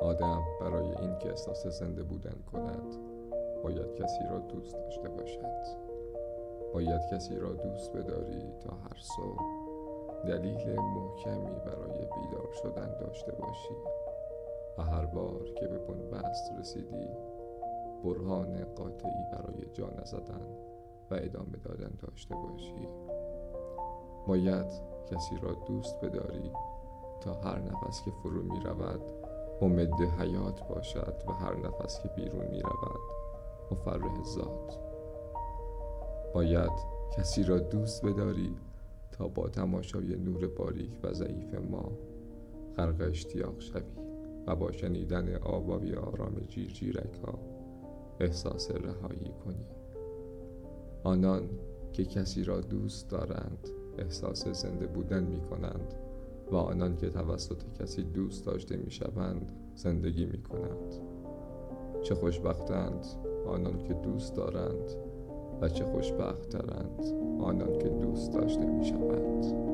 آدم برای اینکه احساس زنده بودن کند باید کسی را دوست داشته باشد. باید کسی را دوست بداری تا هر صبح دلیل محکمی برای بیدار شدن داشته باشی و هر بار که به بنبست رسیدی برهان قاطعی برای جا نزدن و ادامه دادن داشته باشی. باید کسی را دوست بداری تا هر نفس که فرو می رود امید حیات باشد و هر نفس که بیرون می رود مفرح ذات. باید کسی را دوست بداری تا با تماشای نور باریک و ضعیف ما غرق اشتیاق شوی و با شنیدن آبابی آرام جیرجیرک ها احساس رهایی کنی. آنان که کسی را دوست دارند احساس زنده بودن می کنند و آنان که توسط کسی دوست داشته می شوند زندگی می کنند چه خوشبختند آنان که دوست دارند و چه خوشبختترند آنان که دوست داشته می شوند